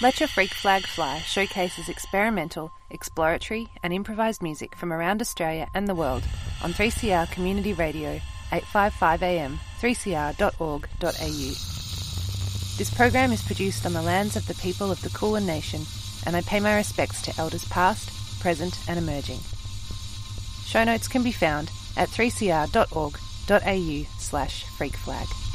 Let Your Freak Flag Fly showcases experimental, exploratory, and improvised music from around Australia and the world on 3CR Community Radio, 855 AM, 3cr.org.au. This program is produced on the lands of the people of the Kulin Nation, and I pay my respects to elders past, present, and emerging. Show notes can be found at 3cr.org.au slash freakflag.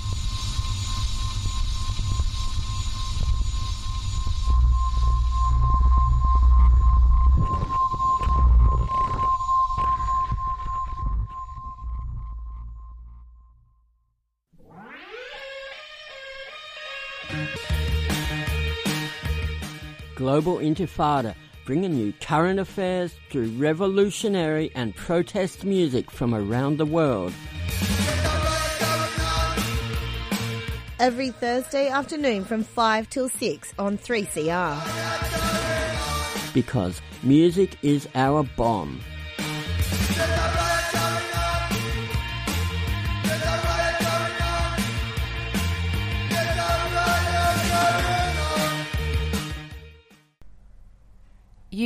Global Intifada, bringing you current affairs through revolutionary and protest music from around the world. Every Thursday afternoon from 5 till 6 on 3CR. Because music is our bomb.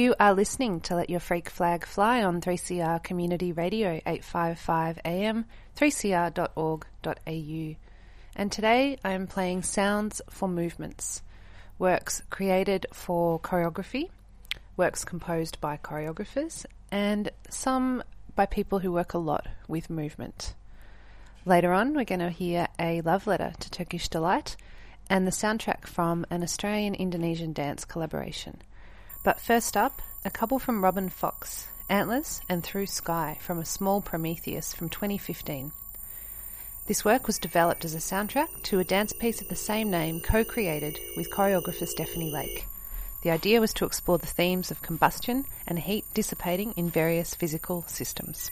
You are listening to Let Your Freak Flag Fly on 3CR Community Radio 855 AM, 3cr.org.au. And today I am playing Sounds for Movements, works created for choreography, works composed by choreographers, and some by people who work a lot with movement. Later on, we're going to hear a love letter to Turkish Delight and the soundtrack from an Australian Indonesian dance collaboration. But first up, a couple from Robin Fox, Antlers and Through Sky from a small Prometheus from 2015. This work was developed as a soundtrack to a dance piece of the same name co created with choreographer Stephanie Lake. The idea was to explore the themes of combustion and heat dissipating in various physical systems.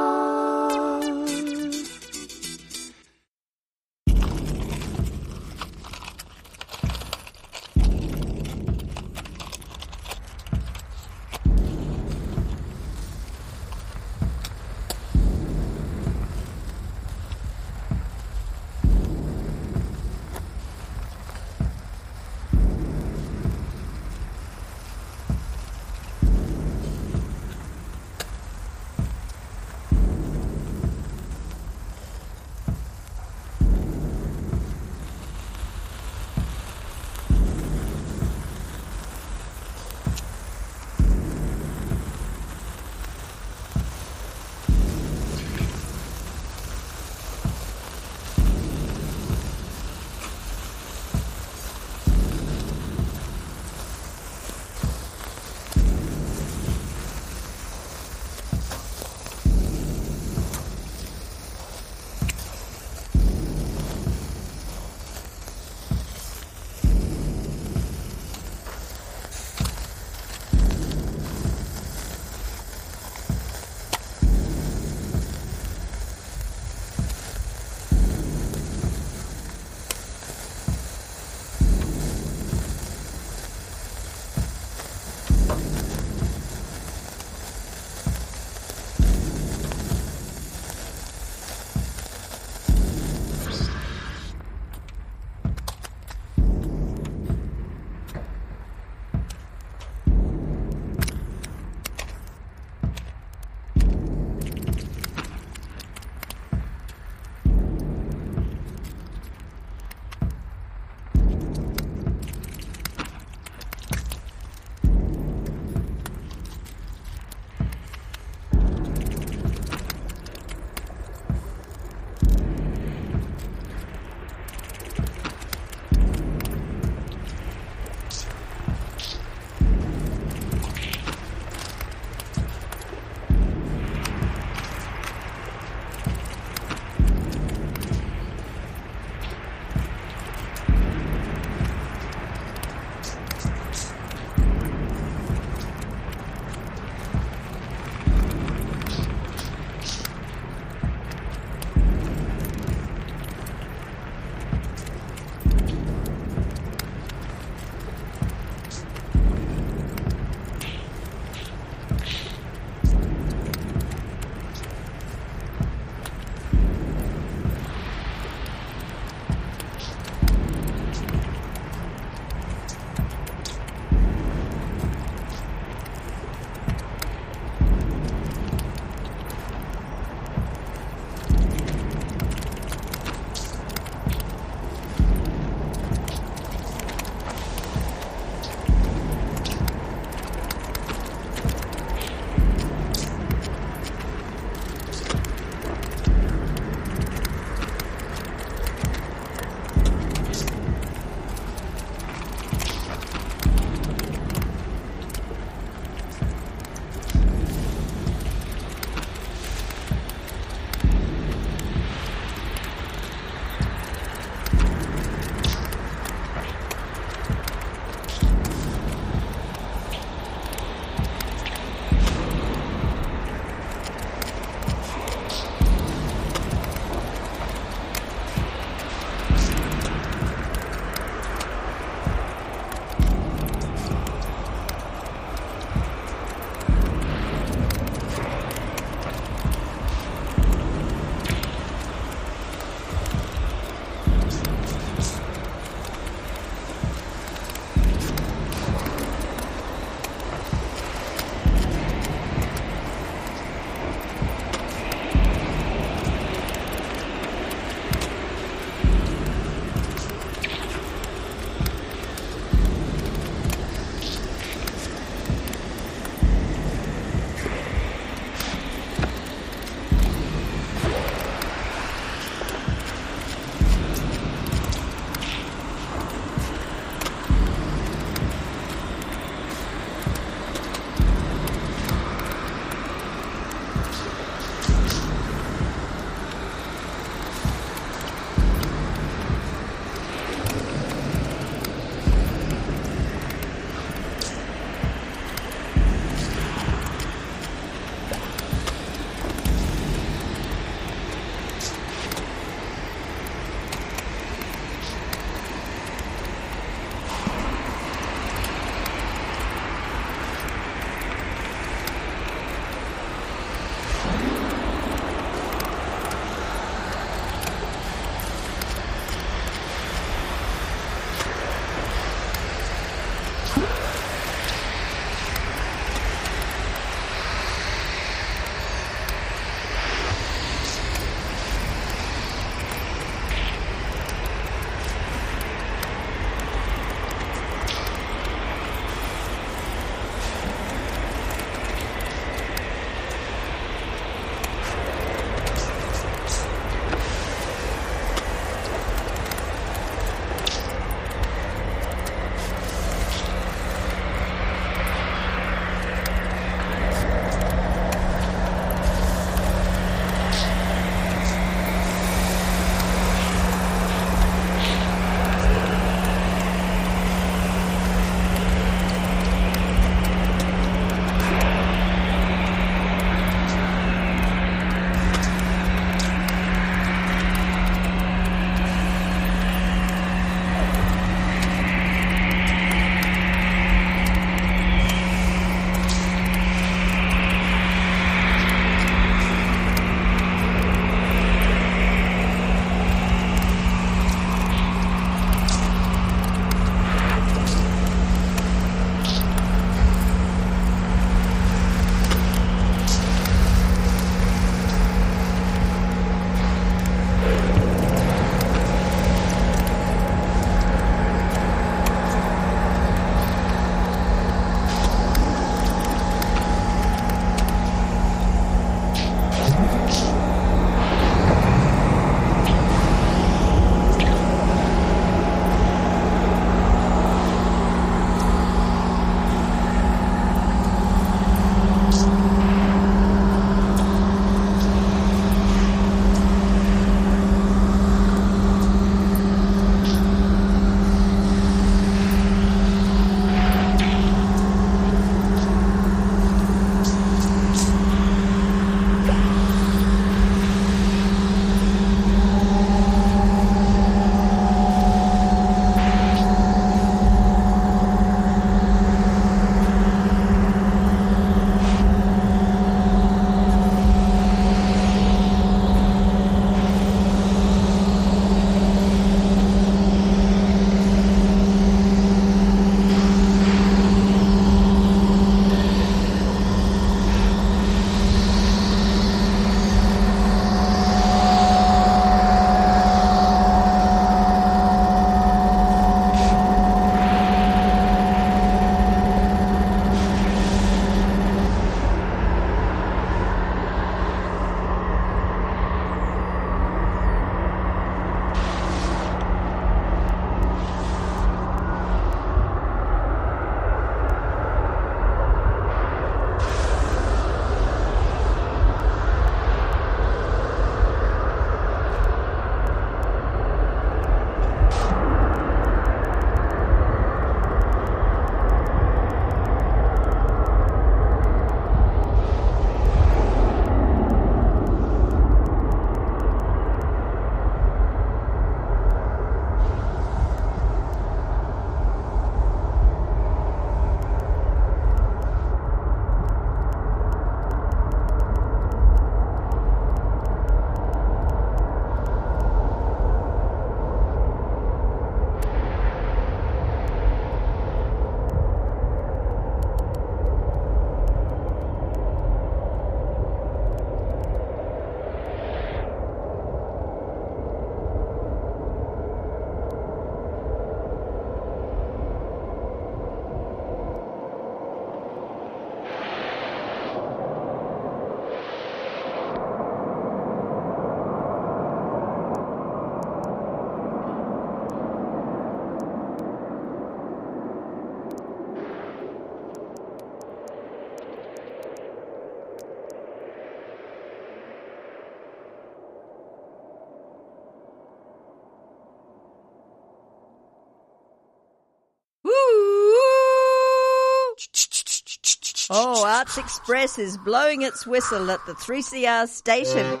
Oh, Arts Express is blowing its whistle at the 3CR station.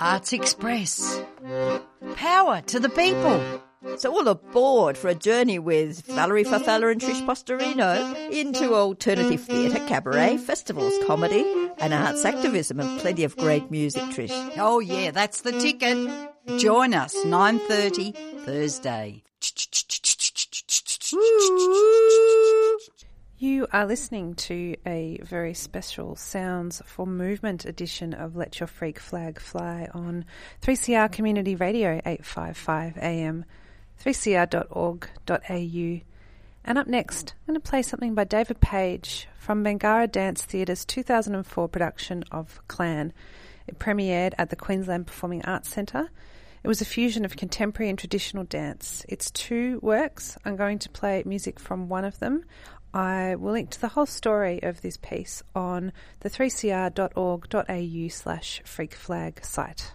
Arts Express. Power to the people. So all aboard for a journey with Valerie Farfalla and Trish Postorino into alternative theatre, cabaret, festivals, comedy, and arts activism, and plenty of great music, Trish. Oh yeah, that's the ticket. Join us 9:30 Thursday. You are listening to a very special Sounds for Movement edition of Let Your Freak Flag Fly on 3CR Community Radio 855 AM, 3cr.org.au. And up next, I'm going to play something by David Page from Bangarra Dance Theatre's 2004 production of Clan. It premiered at the Queensland Performing Arts Centre. It was a fusion of contemporary and traditional dance. It's two works. I'm going to play music from one of them. I will link to the whole story of this piece on the 3cr.org.au slash freakflag site.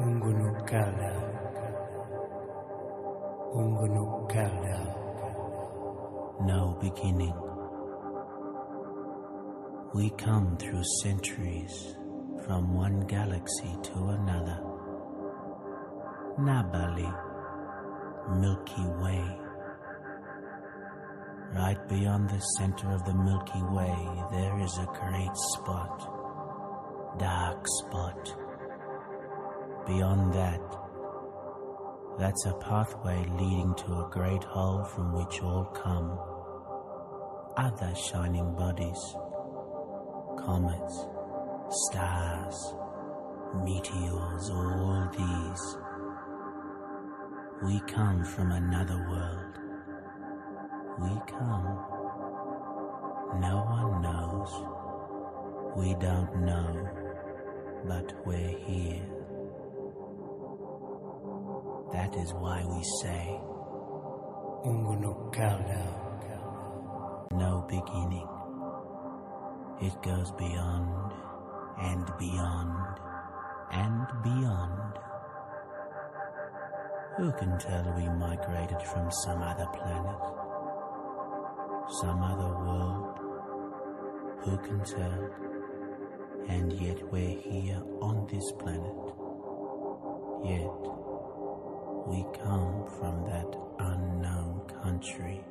Ungunukala. Ungunukala. No beginning. We come through centuries from one galaxy to another. Nabali, Milky Way. Right beyond the center of the Milky Way, there is a great spot, dark spot. Beyond that, that's a pathway leading to a great hole from which all come. Other shining bodies, comets, stars, meteors, all these. We come from another world. We come. No one knows. We don't know, but we're here. That is why we say, No beginning. It goes beyond and beyond and beyond. Who can tell we migrated from some other planet? Some other world? Who can tell? And yet we're here on this planet. Yet we come from that unknown country.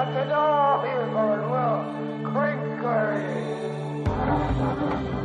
That's it all here going well. Crinkly. Long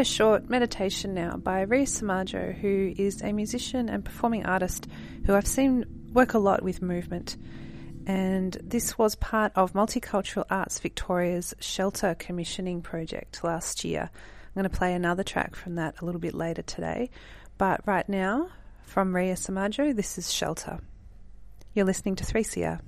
a short meditation now by Ria Soemardjo, who is a musician and performing artist who I've seen work a lot with movement. And this was part of Multicultural Arts Victoria's Shelter Commissioning project last year. I'm going to play another track from that a little bit later today. But right now, from Ria Soemardjo, this is Shelter. You're listening to 3CR.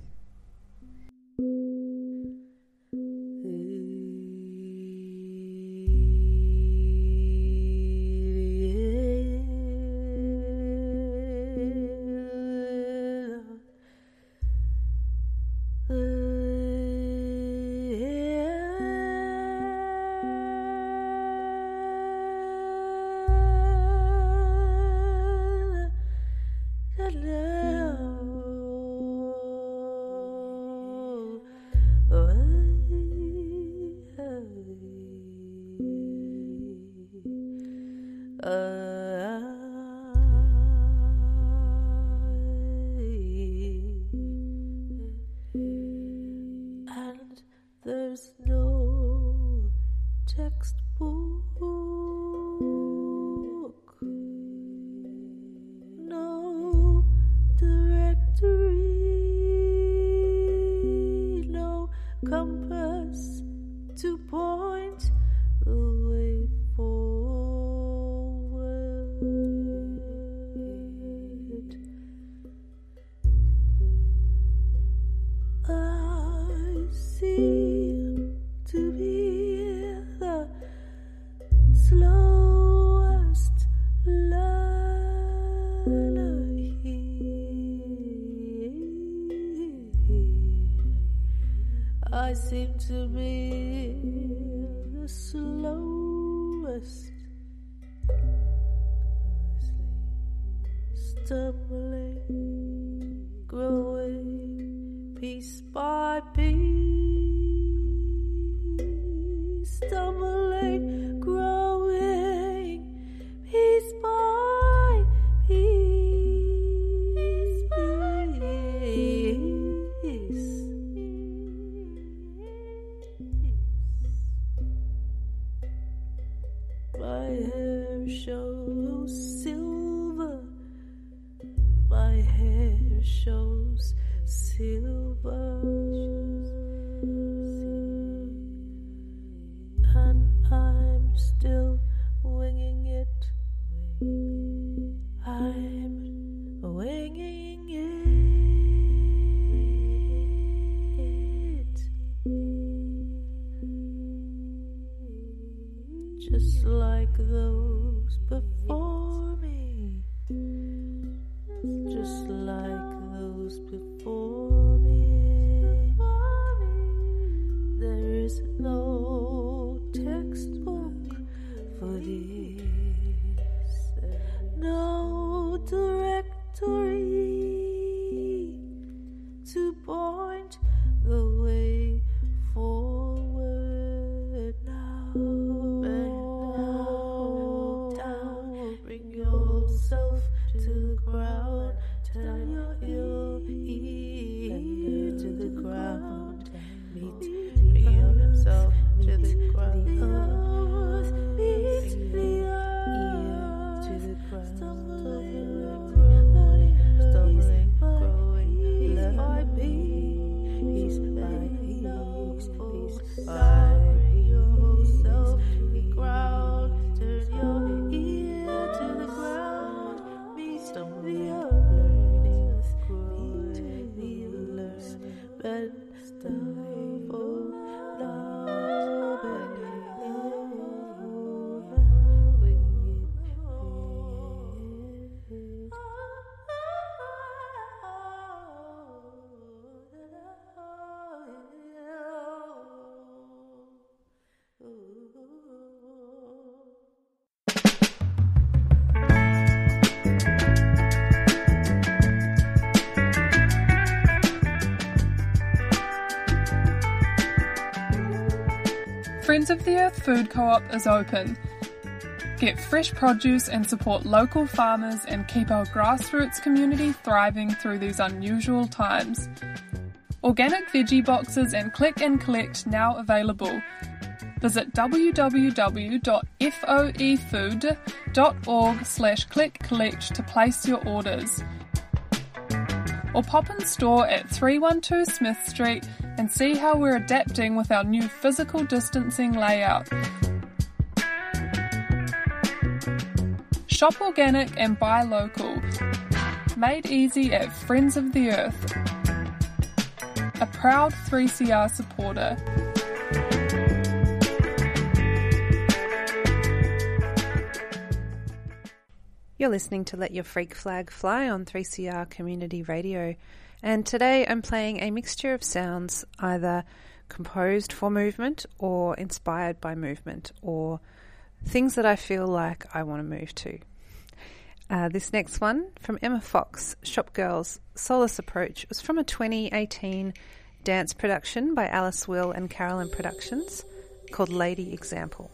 By Friends of the Earth Food Co op is open. Get fresh produce and support local farmers and keep our grassroots community thriving through these unusual times. Organic veggie boxes and click and collect now available. Visit www.foefood.org slash click collect to place your orders. Or pop in store at 312 Smith Street and see how we're adapting with our new physical distancing layout. Shop organic and buy local. Made easy at Friends of the Earth. A proud 3CR supporter. You're listening to Let Your Freak Flag Fly on 3CR Community Radio, and today I'm playing a mixture of sounds either composed for movement or inspired by movement or things that I feel like I want to move to. Uh, this next one from Emma Fox, Shop Girls, Solace Approach, was from a 2018 dance production by Alice Will and Carolyn Productions called Lady Example.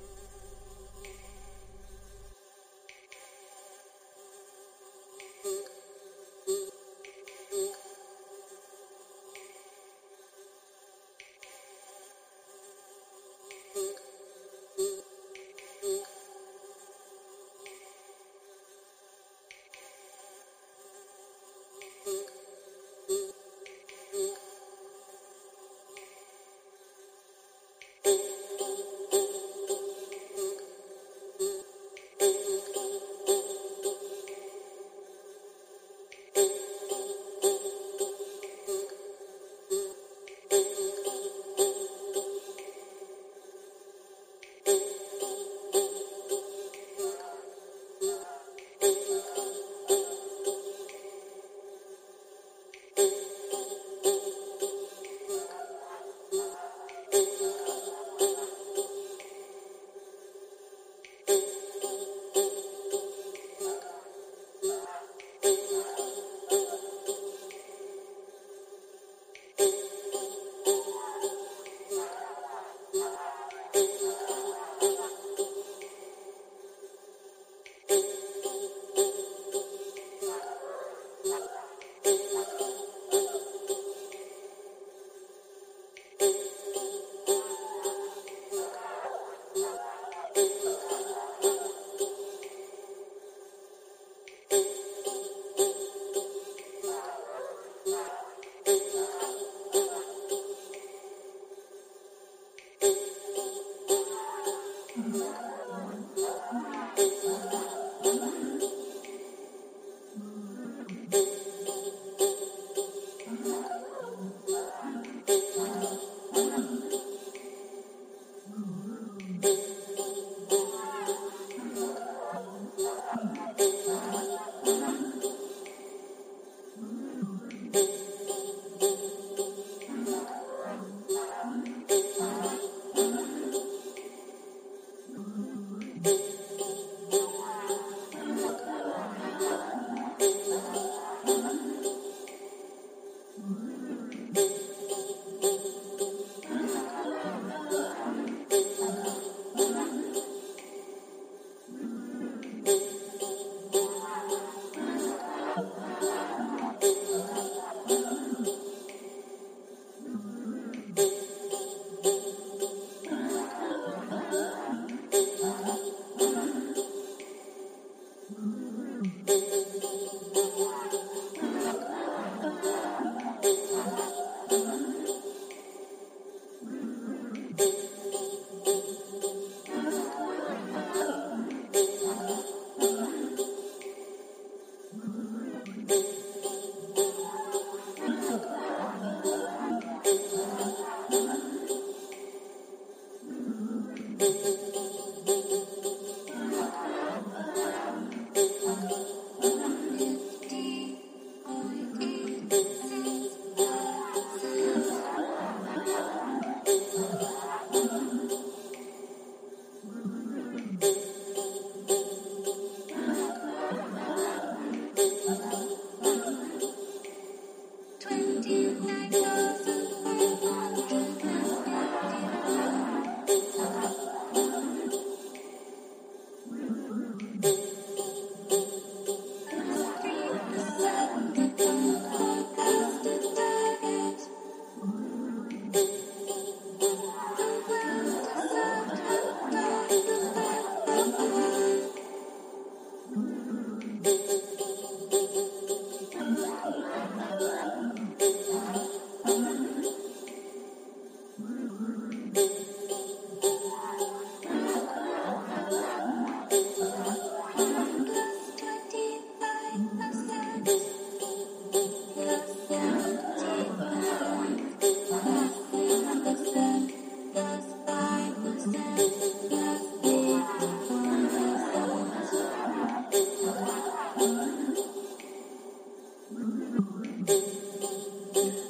滴滴滴。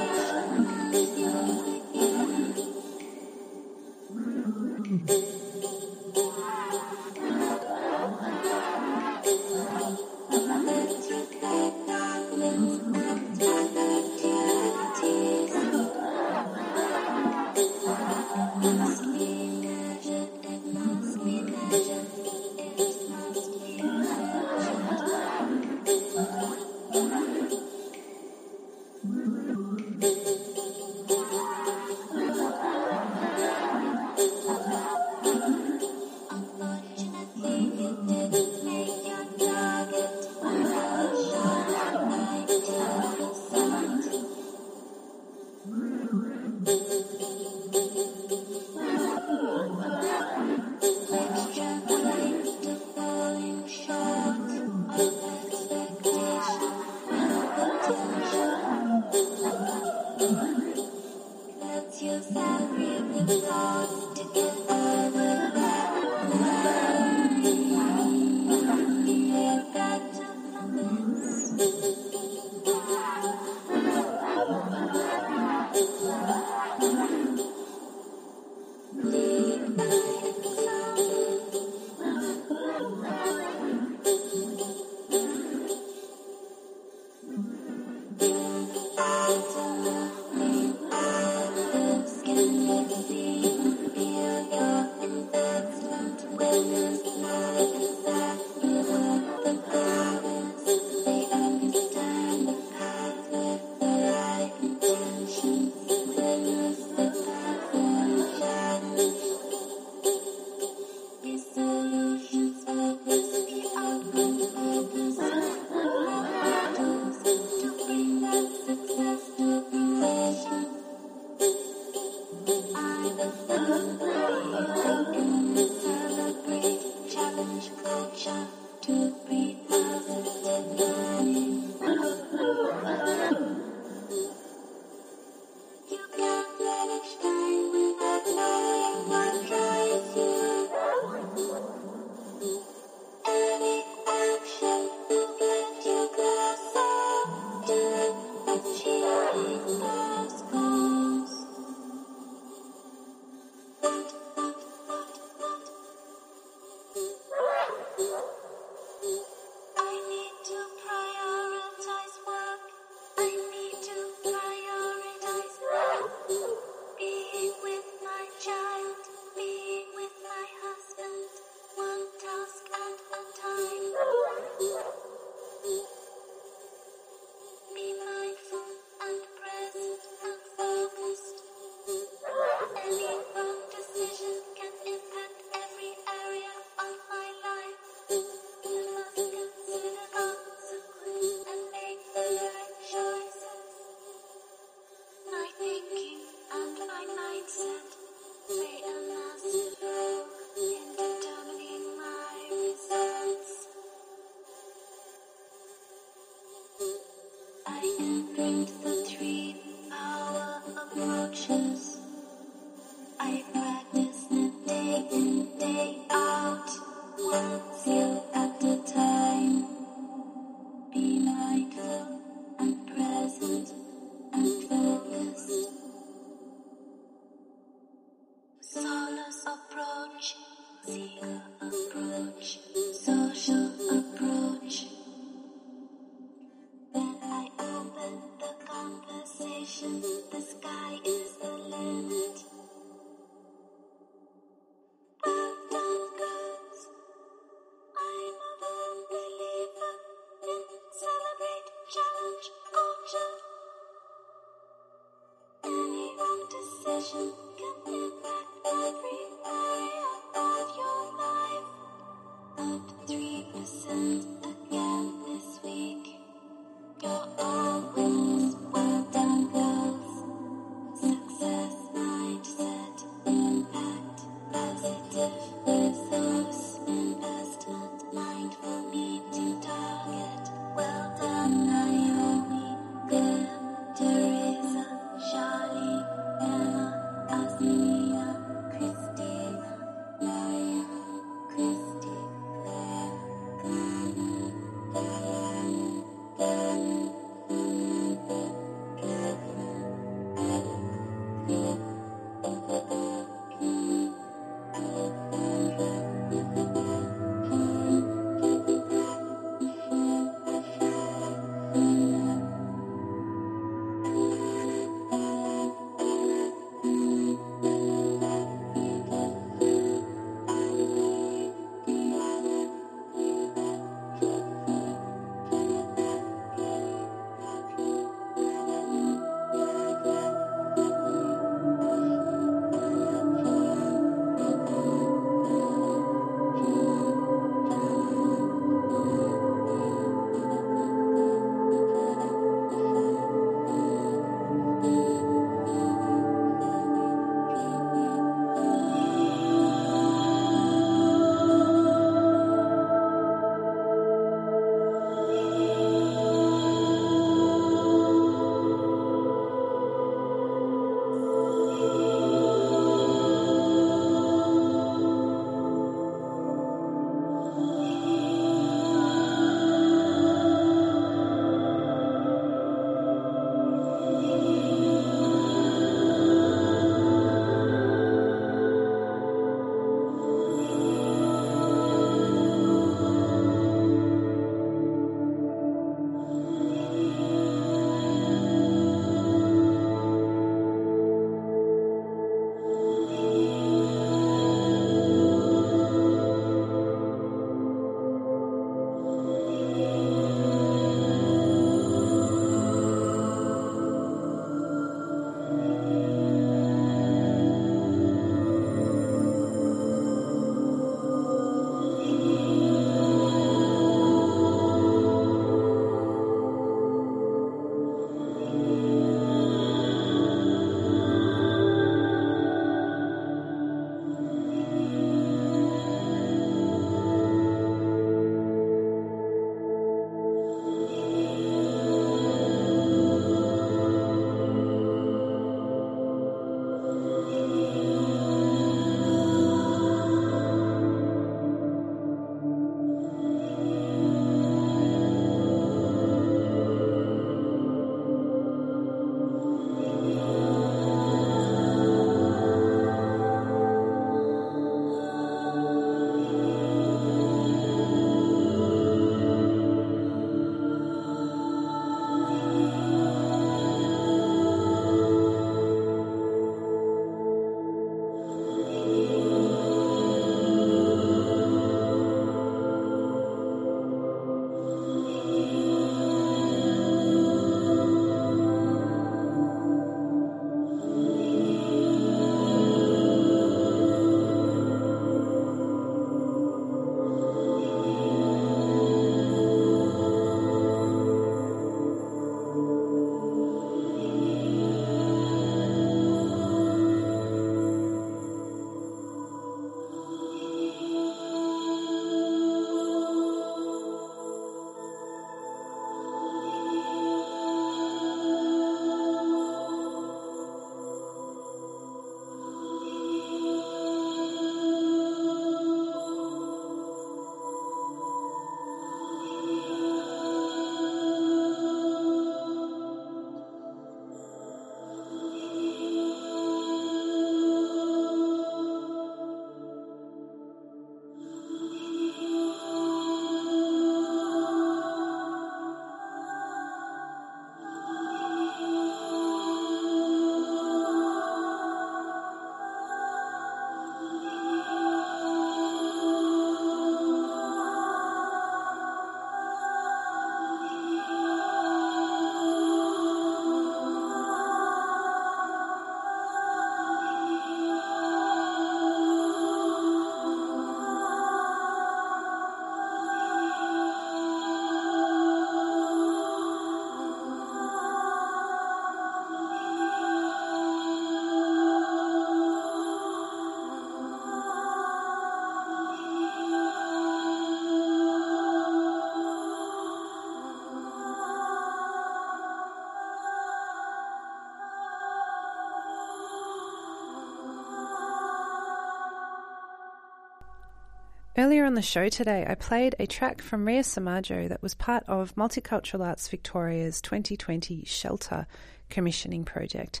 Earlier on the show today, I played a track from Ria Soemardjo that was part of Multicultural Arts Victoria's 2020 Shelter commissioning project.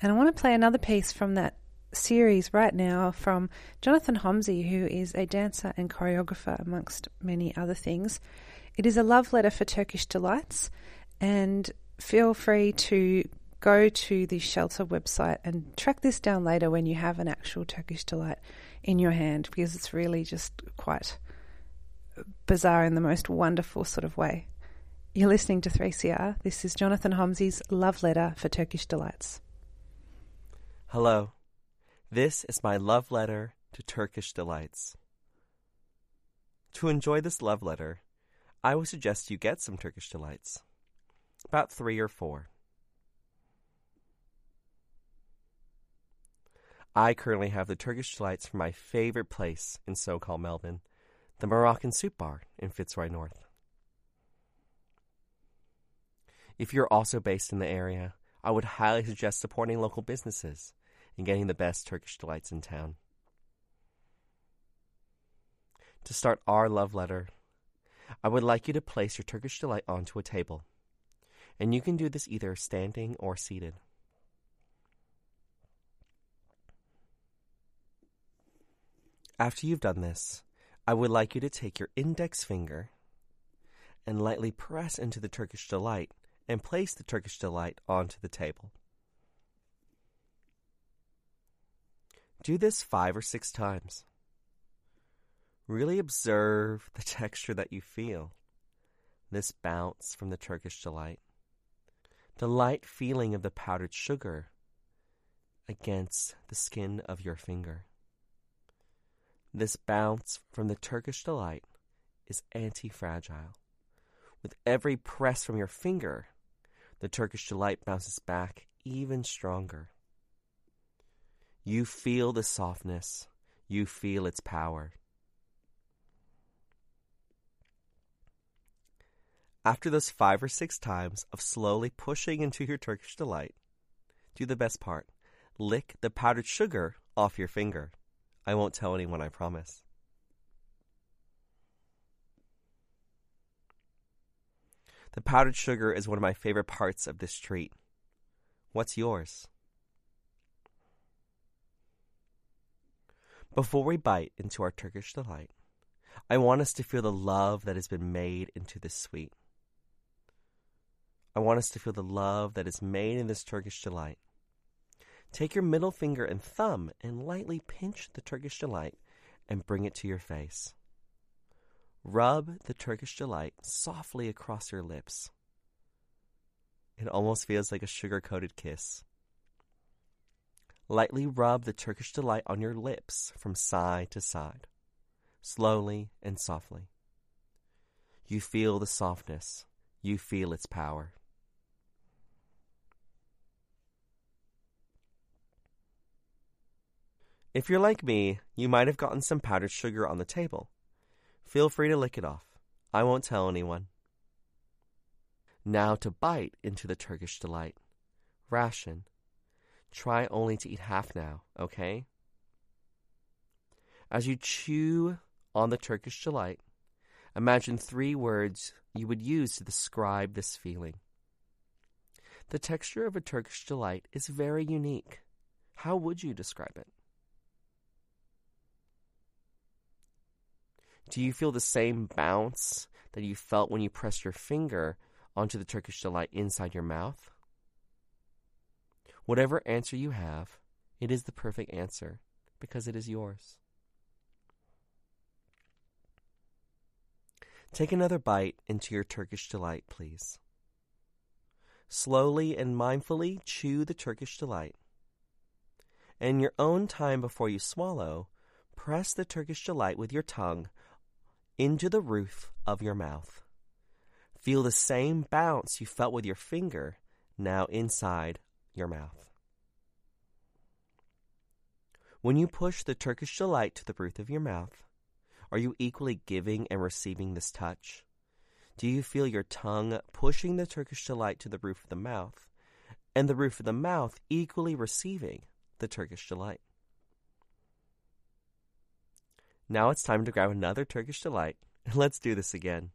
And I want to play another piece from that series right now from Jonathan Homsey, who is a dancer and choreographer, amongst many other things. It is a love letter for Turkish delights, and feel free to go to the shelter website and track this down later when you have an actual Turkish delight in your hand because it's really just quite bizarre in the most wonderful sort of way. You're listening to 3CR. This is Jonathan Homsey's Love Letter for Turkish Delights. Hello. This is my love letter to Turkish delights. To enjoy this love letter, I would suggest you get some Turkish delights. About three or four. I currently have the Turkish delights from my favorite place in so called Melbourne, the Moroccan Soup Bar in Fitzroy North. If you're also based in the area, I would highly suggest supporting local businesses and getting the best Turkish delights in town. To start our love letter, I would like you to place your Turkish delight onto a table, and you can do this either standing or seated. After you've done this, I would like you to take your index finger and lightly press into the Turkish delight and place the Turkish delight onto the table. Do this five or six times. Really observe the texture that you feel, this bounce from the Turkish delight, the light feeling of the powdered sugar against the skin of your finger. This bounce from the Turkish delight is anti fragile. With every press from your finger, the Turkish delight bounces back even stronger. You feel the softness, you feel its power. After those five or six times of slowly pushing into your Turkish delight, do the best part lick the powdered sugar off your finger. I won't tell anyone, I promise. The powdered sugar is one of my favorite parts of this treat. What's yours? Before we bite into our Turkish delight, I want us to feel the love that has been made into this sweet. I want us to feel the love that is made in this Turkish delight. Take your middle finger and thumb and lightly pinch the Turkish delight and bring it to your face. Rub the Turkish delight softly across your lips. It almost feels like a sugar coated kiss. Lightly rub the Turkish delight on your lips from side to side, slowly and softly. You feel the softness, you feel its power. If you're like me, you might have gotten some powdered sugar on the table. Feel free to lick it off. I won't tell anyone. Now to bite into the Turkish delight. Ration. Try only to eat half now, okay? As you chew on the Turkish delight, imagine three words you would use to describe this feeling. The texture of a Turkish delight is very unique. How would you describe it? Do you feel the same bounce that you felt when you pressed your finger onto the Turkish delight inside your mouth? Whatever answer you have, it is the perfect answer because it is yours. Take another bite into your Turkish delight, please. Slowly and mindfully chew the Turkish delight. In your own time before you swallow, press the Turkish delight with your tongue into the roof of your mouth. Feel the same bounce you felt with your finger now inside your mouth. When you push the Turkish delight to the roof of your mouth, are you equally giving and receiving this touch? Do you feel your tongue pushing the Turkish delight to the roof of the mouth, and the roof of the mouth equally receiving the Turkish delight? Now it's time to grab another Turkish delight and let's do this again.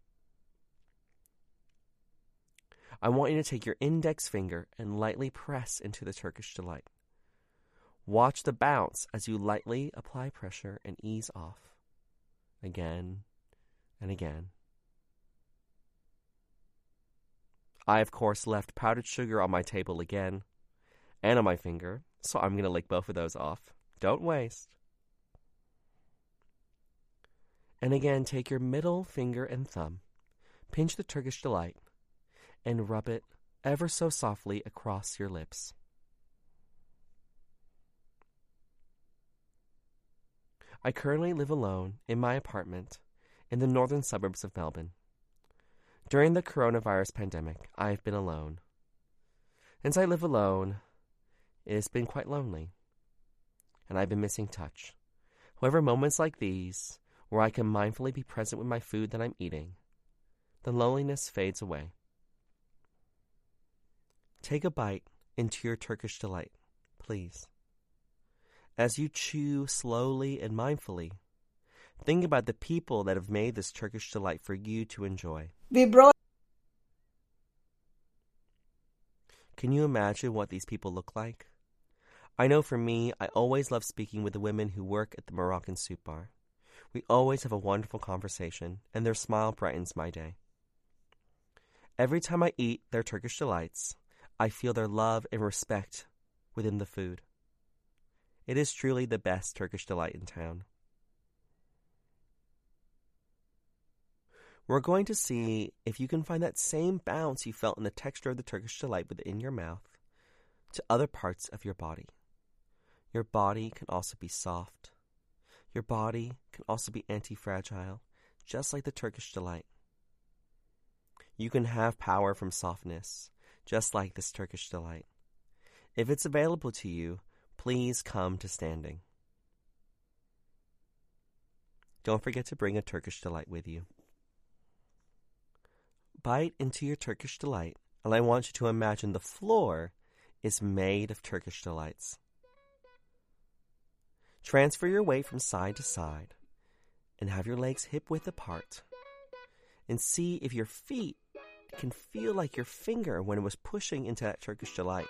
I want you to take your index finger and lightly press into the Turkish delight. Watch the bounce as you lightly apply pressure and ease off. Again and again. I, of course, left powdered sugar on my table again and on my finger, so I'm going to lick both of those off. Don't waste. And again, take your middle finger and thumb, pinch the Turkish delight, and rub it ever so softly across your lips. I currently live alone in my apartment in the northern suburbs of Melbourne. During the coronavirus pandemic, I have been alone. Since I live alone, it has been quite lonely, and I've been missing touch. However, moments like these, where I can mindfully be present with my food that I'm eating, the loneliness fades away. Take a bite into your Turkish delight, please. As you chew slowly and mindfully, think about the people that have made this Turkish delight for you to enjoy. Vibro. Can you imagine what these people look like? I know for me, I always love speaking with the women who work at the Moroccan soup bar. We always have a wonderful conversation, and their smile brightens my day. Every time I eat their Turkish delights, I feel their love and respect within the food. It is truly the best Turkish delight in town. We're going to see if you can find that same bounce you felt in the texture of the Turkish delight within your mouth to other parts of your body. Your body can also be soft. Your body can also be anti fragile, just like the Turkish delight. You can have power from softness, just like this Turkish delight. If it's available to you, please come to standing. Don't forget to bring a Turkish delight with you. Bite into your Turkish delight, and I want you to imagine the floor is made of Turkish delights. Transfer your weight from side to side and have your legs hip width apart. And see if your feet can feel like your finger when it was pushing into that Turkish delight.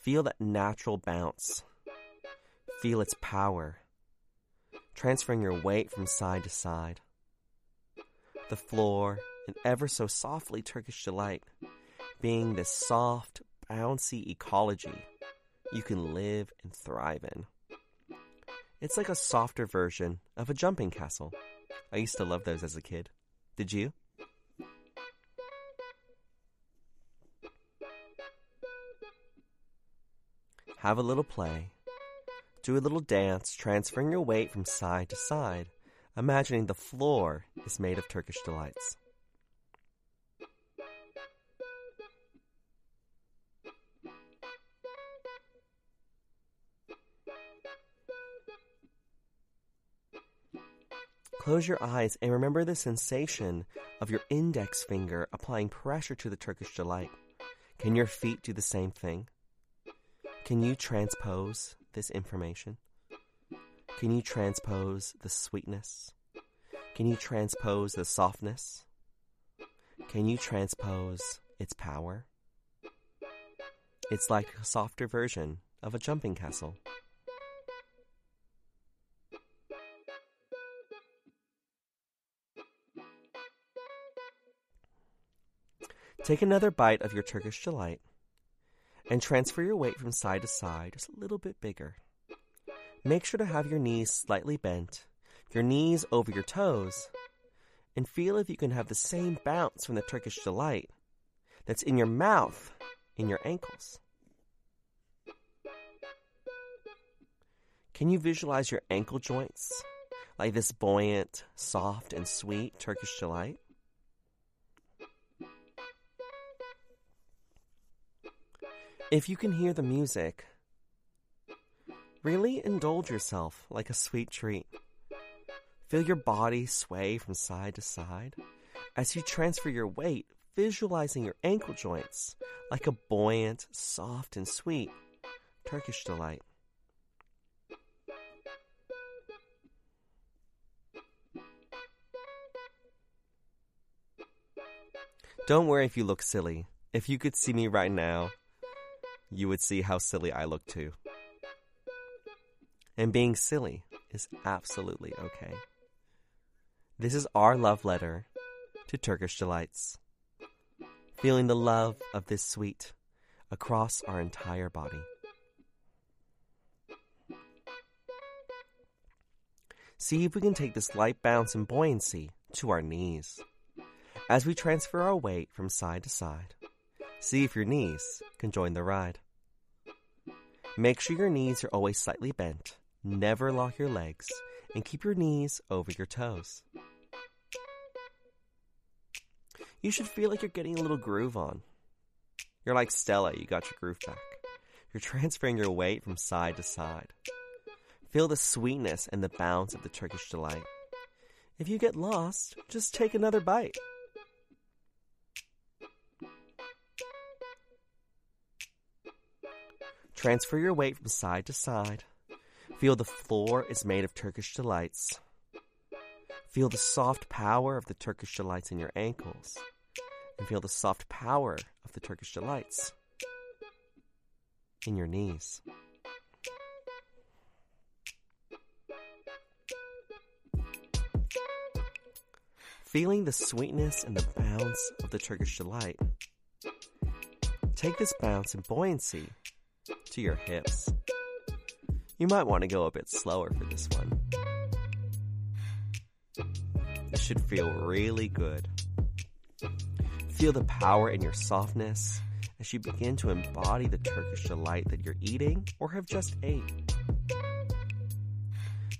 Feel that natural bounce. Feel its power. Transferring your weight from side to side. The floor, an ever so softly Turkish delight, being this soft, bouncy ecology you can live and thrive in. It's like a softer version of a jumping castle. I used to love those as a kid. Did you? Have a little play. Do a little dance, transferring your weight from side to side, imagining the floor is made of Turkish delights. Close your eyes and remember the sensation of your index finger applying pressure to the Turkish delight. Can your feet do the same thing? Can you transpose this information? Can you transpose the sweetness? Can you transpose the softness? Can you transpose its power? It's like a softer version of a jumping castle. Take another bite of your Turkish delight and transfer your weight from side to side just a little bit bigger. Make sure to have your knees slightly bent, your knees over your toes, and feel if you can have the same bounce from the Turkish delight that's in your mouth in your ankles. Can you visualize your ankle joints like this buoyant, soft, and sweet Turkish delight? If you can hear the music, really indulge yourself like a sweet treat. Feel your body sway from side to side as you transfer your weight, visualizing your ankle joints like a buoyant, soft, and sweet Turkish delight. Don't worry if you look silly. If you could see me right now, you would see how silly I look too. And being silly is absolutely okay. This is our love letter to Turkish Delights. Feeling the love of this sweet across our entire body. See if we can take this light bounce and buoyancy to our knees. As we transfer our weight from side to side, see if your knees can join the ride. Make sure your knees are always slightly bent, never lock your legs, and keep your knees over your toes. You should feel like you're getting a little groove on. You're like Stella, you got your groove back. You're transferring your weight from side to side. Feel the sweetness and the bounce of the Turkish delight. If you get lost, just take another bite. Transfer your weight from side to side. Feel the floor is made of Turkish delights. Feel the soft power of the Turkish delights in your ankles. And feel the soft power of the Turkish delights in your knees. Feeling the sweetness and the bounce of the Turkish delight. Take this bounce and buoyancy to your hips. You might want to go a bit slower for this one. This should feel really good. Feel the power in your softness as you begin to embody the Turkish delight that you're eating or have just ate.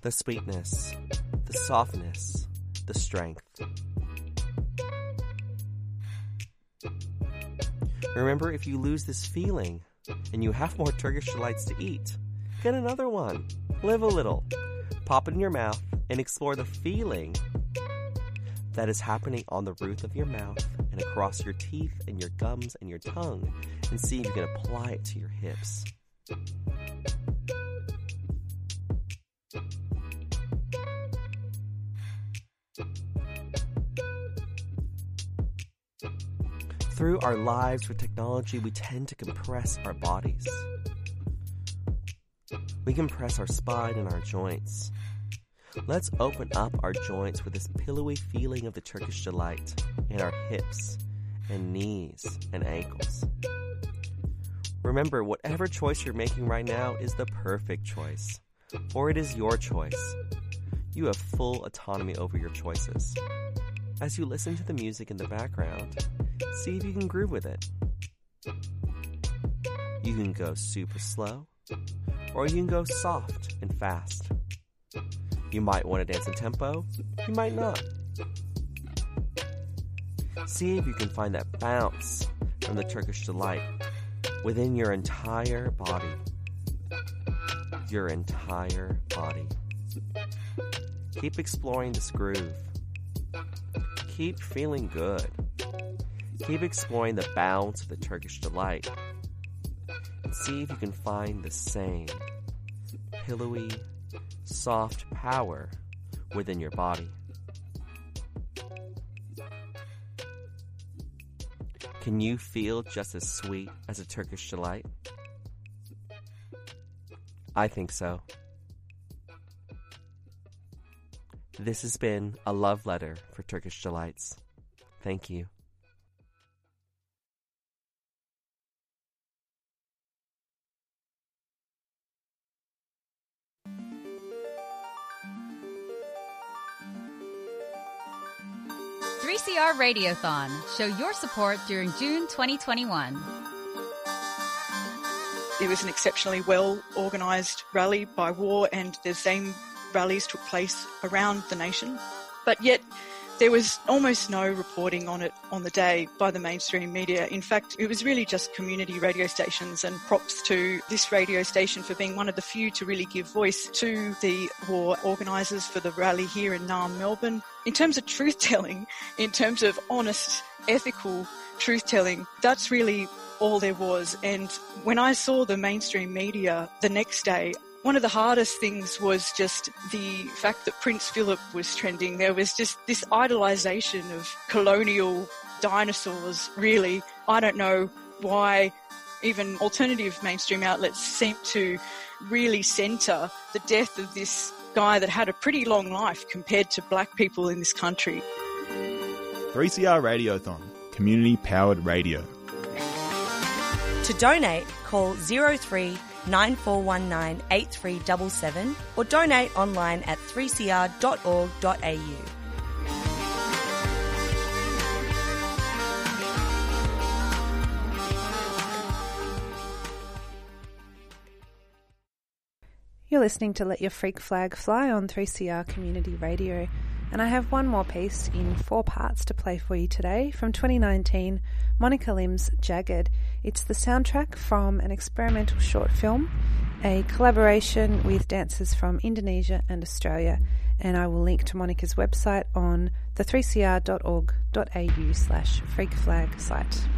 The sweetness, the softness, the strength. Remember, if you lose this feeling and you have more Turkish delights to eat, get another one. Live a little. Pop it in your mouth and explore the feeling that is happening on the roof of your mouth and across your teeth and your gums and your tongue and see if you can apply it to your hips. Through our lives with technology, we tend to compress our bodies. We compress our spine and our joints. Let's open up our joints with this pillowy feeling of the Turkish delight in our hips and knees and ankles. Remember, whatever choice you're making right now is the perfect choice, or it is your choice. You have full autonomy over your choices. As you listen to the music in the background, see if you can groove with it. You can go super slow, or you can go soft and fast. You might want to dance in tempo, you might not. See if you can find that bounce from the Turkish delight within your entire body. Your entire body. Keep exploring this groove. Keep feeling good. Keep exploring the bounds of the Turkish delight. And see if you can find the same pillowy, soft power within your body. Can you feel just as sweet as a Turkish delight? I think so. This has been a love letter for Turkish delights. Thank you. Three CR Radiothon. Show your support during June 2021. It was an exceptionally well organised rally by war, and the same rallies took place around the nation. But yet, there was almost no reporting on it on the day by the mainstream media. In fact, it was really just community radio stations and props to this radio station for being one of the few to really give voice to the war organisers for the rally here in Naarm, Melbourne. In terms of truth telling, in terms of honest, ethical truth telling, that's really all there was. And when I saw the mainstream media the next day, one of the hardest things was just the fact that Prince Philip was trending. There was just this idolization of colonial dinosaurs, really. I don't know why even alternative mainstream outlets seem to really centre the death of this guy that had a pretty long life compared to black people in this country. 3CR Radiothon, community powered radio. To donate, call 03 9419 8377 or donate online at 3cr.org.au. You're listening to Let Your Freak Flag Fly on 3CR Community Radio, and I have one more piece in four parts to play for you today from 2019, Monica Lim's Jagged. It's the soundtrack from an experimental short film, a collaboration with dancers from Indonesia and Australia, and I will link to Monica's website on the 3cr.org.au slash freakflag site.